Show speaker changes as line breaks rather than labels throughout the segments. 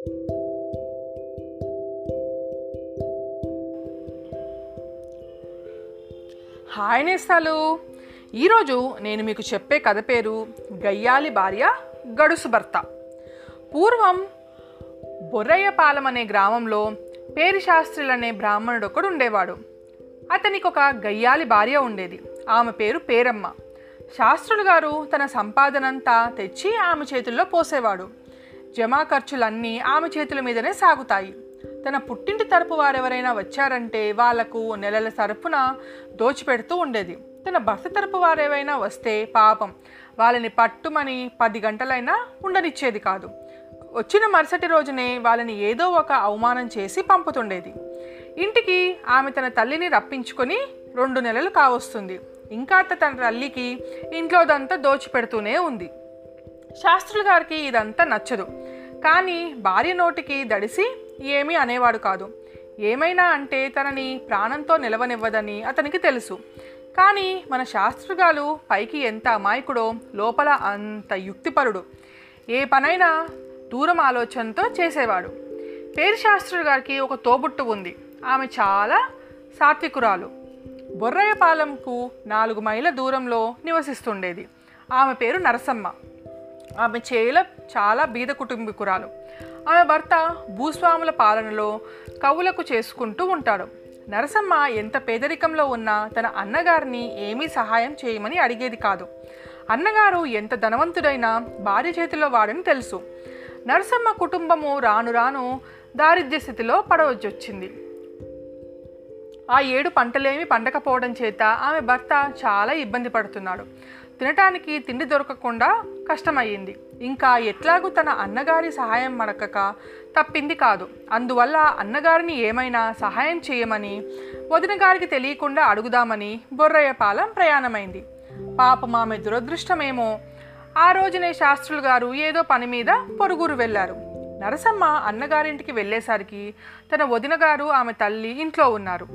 Hi నేస్తాలు. ఈరోజు నేను మీకు చెప్పే కథ పేరు గయ్యాలి భార్య గడుసు భర్త. పూర్వం బొర్రయ్యపాలెం అనే గ్రామంలో పేరు శాస్త్రులు అనే బ్రాహ్మణుడు ఒకడు ఉండేవాడు. అతనికి ఒక గయ్యాలి భార్య ఉండేది. ఆమె పేరు పేరమ్మ. శాస్త్రులు గారు తన సంపాదనంతా తెచ్చి ఆమె చేతుల్లో పోసేవాడు. జమా ఖర్చులన్నీ ఆమె చేతుల మీదనే సాగుతాయి. తన పుట్టింటి తరపు వారెవరైనా వచ్చారంటే వాళ్ళకు నెలల తరపున దోచిపెడుతూ ఉండేది. తన భర్త తరపు వారేవైనా వస్తే పాపం. వాళ్ళని పట్టుమని పది గంటలైనా ఉండనిచ్చేది కాదు. వచ్చిన మరుసటి రోజునే వాళ్ళని ఏదో ఒక అవమానం చేసి పంపుతుండేది. ఇంటికి ఆమె తన తల్లిని రప్పించుకొని రెండు నెలలు కావస్తుంది. ఇంకా తన తల్లికి ఇంట్లోదంతా దోచిపెడుతూనే ఉంది. శాస్త్రులు గారికి ఇదంతా నచ్చదు. కానీ భార్య నోటికి దడిసి ఏమీ అనేవాడు కాదు. ఏమైనా అంటే తనని ప్రాణంతో నిలవనివ్వదని అతనికి తెలుసు. కానీ మన శాస్త్రగాలు పైకి ఎంత అమాయకుడో లోపల అంత యుక్తిపరుడు. ఏ పనైనా దూరం ఆలోచనతో చేసేవాడు. పేరు శాస్త్రుడు గారికి ఒక తోబుట్టు ఉంది. ఆమె చాలా సాత్వికురాలు. బొర్రయ్యపాలెంకు నాలుగు మైళ్ళ దూరంలో నివసిస్తుండేది. ఆమె పేరు నరసమ్మ. ఆమె చేల చాలా బీద కుటుంబీకురాలు. ఆమె భర్త భూస్వాముల పాలనలో కవులకు చేసుకుంటూ ఉంటాడు. నరసమ్మ ఎంత పేదరికంలో ఉన్నా తన అన్నగారిని ఏమీ సహాయం చేయమని అడిగేది కాదు. అన్నగారు ఎంత ధనవంతుడైనా భార్య చేతిలో వాడని తెలుసు. నరసమ్మ కుటుంబము రాను రాను దారిద్ర్య స్థితిలో పడవచ్చొచ్చింది. ఆ ఏడు పంటలేమి పండకపోవడం చేత ఆమె భర్త చాలా ఇబ్బంది పడుతున్నాడు. తినటానికి తిండి దొరకకుండా కష్టమయ్యింది. ఇంకా ఎట్లాగూ తన అన్నగారి సహాయం మడకక తప్పింది కాదు. అందువల్ల అన్నగారిని ఏమైనా సహాయం చేయమని వదిన గారికి తెలియకుండా అడుగుదామని బొర్రయ్యపాలెం ప్రయాణమైంది. పాపం ఆమె దురదృష్టమేమో ఆ రోజునే శాస్త్రులు గారు ఏదో పని మీద పొరుగురు వెళ్ళారు. నరసమ్మ అన్నగారింటికి వెళ్ళేసరికి తన వదిన గారు ఆమె తల్లి ఇంట్లో ఉన్నారు.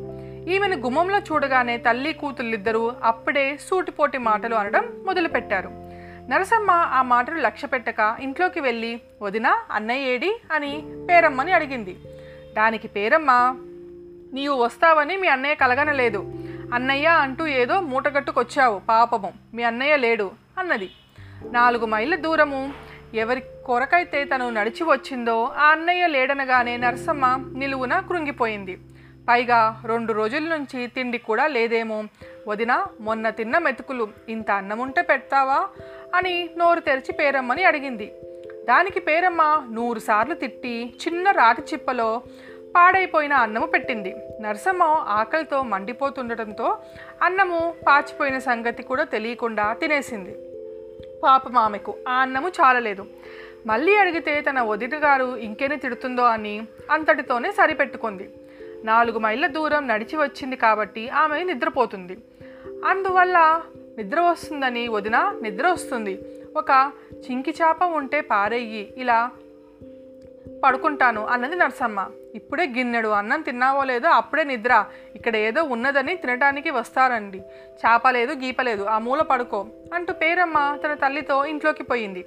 ఈమెను గుమ్మంలో చూడగానే తల్లి కూతుళ్ళిద్దరూ అప్పుడే సూటిపోటి మాటలు అనడం మొదలుపెట్టారు. నరసమ్మ ఆ మాటలు లక్ష్య పెట్టక ఇంట్లోకి వెళ్ళి వదిన అన్నయ్య ఏడి? అని పేరమ్మని అడిగింది. దానికి పేరమ్మ నీవు వస్తావని మీ అన్నయ్య కలగనలేదు. అన్నయ్య అంటూ ఏదో మూటగట్టుకొచ్చావు పాపము. మీ అన్నయ్య లేడు అన్నది. నాలుగు మైళ్ళ దూరము ఎవరి కొరకైతే తను నడిచి వచ్చిందో ఆ అన్నయ్య లేడనగానే నరసమ్మ నిలువున కృంగిపోయింది. పైగా రెండు రోజుల నుంచి తిండి కూడా లేదేమో. వదిన మొన్న తిన్న మెతుకులు ఇంత అన్నం ఉంటే పెడతావా? అని నోరు తెరిచి పేరమ్మని అడిగింది. దానికి పేరమ్మ నూరు సార్లు తిట్టి చిన్న రాతి చిప్పలో పాడైపోయిన అన్నము పెట్టింది. నరసమ్మ ఆకలితో మండిపోతుండటంతో అన్నము పాచిపోయిన సంగతి కూడా తెలియకుండా తినేసింది. పాపం ఆమెకు ఆ అన్నము చాలలేదు. మళ్ళీ అడిగితే తన వదిన గారు ఇంకేనే తిడుతుందో అని అంతటితోనే సరిపెట్టుకుంది. నాలుగు మైళ్ళ దూరం నడిచి వచ్చింది కాబట్టి ఆమె నిద్రపోతుంది. అందువల్ల నిద్ర వస్తుందని వదిన నిద్ర వస్తుంది. ఒక చింకి చాప ఉంటే పారెయ్యి ఇలా పడుకుంటాను అన్నది నరసమ్మ. ఇప్పుడే గిన్నెడు అన్నం తిన్నావో లేదో అప్పుడే నిద్ర. ఇక్కడ ఏదో ఉన్నదని తినడానికి వస్తారండి. చేపలేదు గీపలేదు ఆ మూల పడుకో అంటూ పేరమ్మ తన తల్లితో ఇంట్లోకి పోయింది.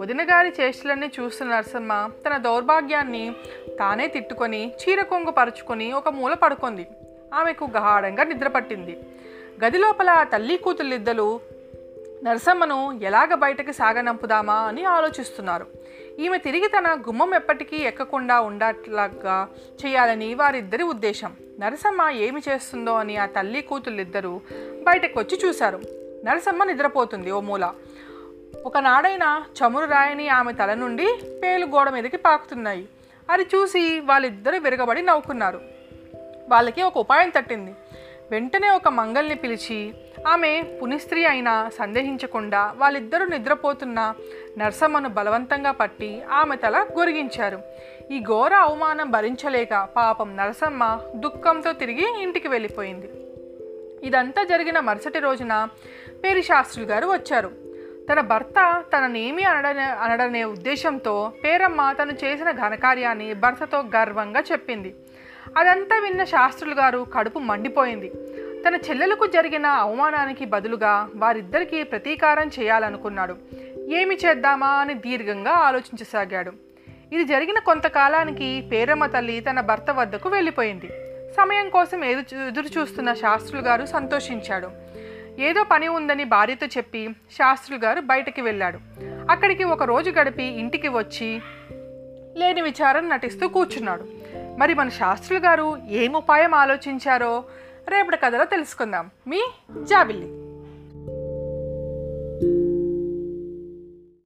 వదినగారి చేష్టలన్నీ చూస్తున్న నరసమ్మ తన దౌర్భాగ్యాన్ని తానే తిట్టుకొని చీర కొంగు పరుచుకొని ఒక మూల పడుకుంది. ఆమెకు గాఢంగా నిద్రపట్టింది గది లోపల తల్లి కూతుళ్ళిద్దరు నరసమ్మను ఎలాగ బయటకి సాగనంపుదామా అని ఆలోచిస్తున్నారు. ఈమె తిరిగి తన గుమ్మం ఎప్పటికీ ఎక్కకుండా ఉండట్లాగా చేయాలని వారిద్దరి ఉద్దేశం. నరసమ్మ ఏమి చేస్తుందో అని ఆ తల్లి కూతుళ్ళిద్దరూ బయటకు వచ్చి చూశారు. నరసమ్మ నిద్రపోతుంది ఓ మూల. ఒకనాడైనా చమురు రాయని ఆమె తల నుండి పేలు గోడ మీదకి పాకుతున్నాయి. అది చూసి వాళ్ళిద్దరూ విరగబడి నవ్వుకున్నారు. వాళ్ళకి ఒక ఉపాయం తట్టింది. వెంటనే ఒక మంగల్ని పిలిచి ఆమె పునిస్త్రీ అయినా సందేహించకుండా వాళ్ళిద్దరూ నిద్రపోతున్న నర్సమ్మను బలవంతంగా పట్టి ఆమె తల గొరిగించారు. ఈ ఘోర అవమానం భరించలేక పాపం నరసమ్మ దుఃఖంతో తిరిగి ఇంటికి వెళ్ళిపోయింది. ఇదంతా జరిగిన మరుసటి రోజున పేరు శాస్త్రులు గారు వచ్చారు. తన భర్త తననేమి అనడనే అనడనే ఉద్దేశంతో పేరమ్మ తను చేసిన ఘనకార్యాన్ని భర్తతో గర్వంగా చెప్పింది. అదంతా విన్న శాస్త్రులు గారు కడుపు మండిపోయింది. తన చెల్లెలకు జరిగిన అవమానానికి బదులుగా వారిద్దరికీ ప్రతీకారం చేయాలనుకున్నాడు. ఏమి చేద్దామా అని దీర్ఘంగా ఆలోచించసాగాడు. ఇది జరిగిన కొంతకాలానికి పేరమ్మ తల్లి తన భర్త వద్దకు వెళ్ళిపోయింది. సమయం కోసం ఎదురు ఎదురు చూస్తున్న శాస్త్రులు గారు సంతోషించాడు. ఏదో పని ఉందని భార్యతో చెప్పి శాస్త్రులు గారు బయటకి వెళ్ళాడు. అక్కడికి ఒక రోజు గడిపి ఇంటికి వచ్చి లేని విచారం నటిస్తూ కూర్చున్నాడు. మరి మన శాస్త్రులు గారు ఏం ఉపాయం ఆలోచించారో రేపటి కథలో తెలుసుకుందాం. మీ జాబిల్లి.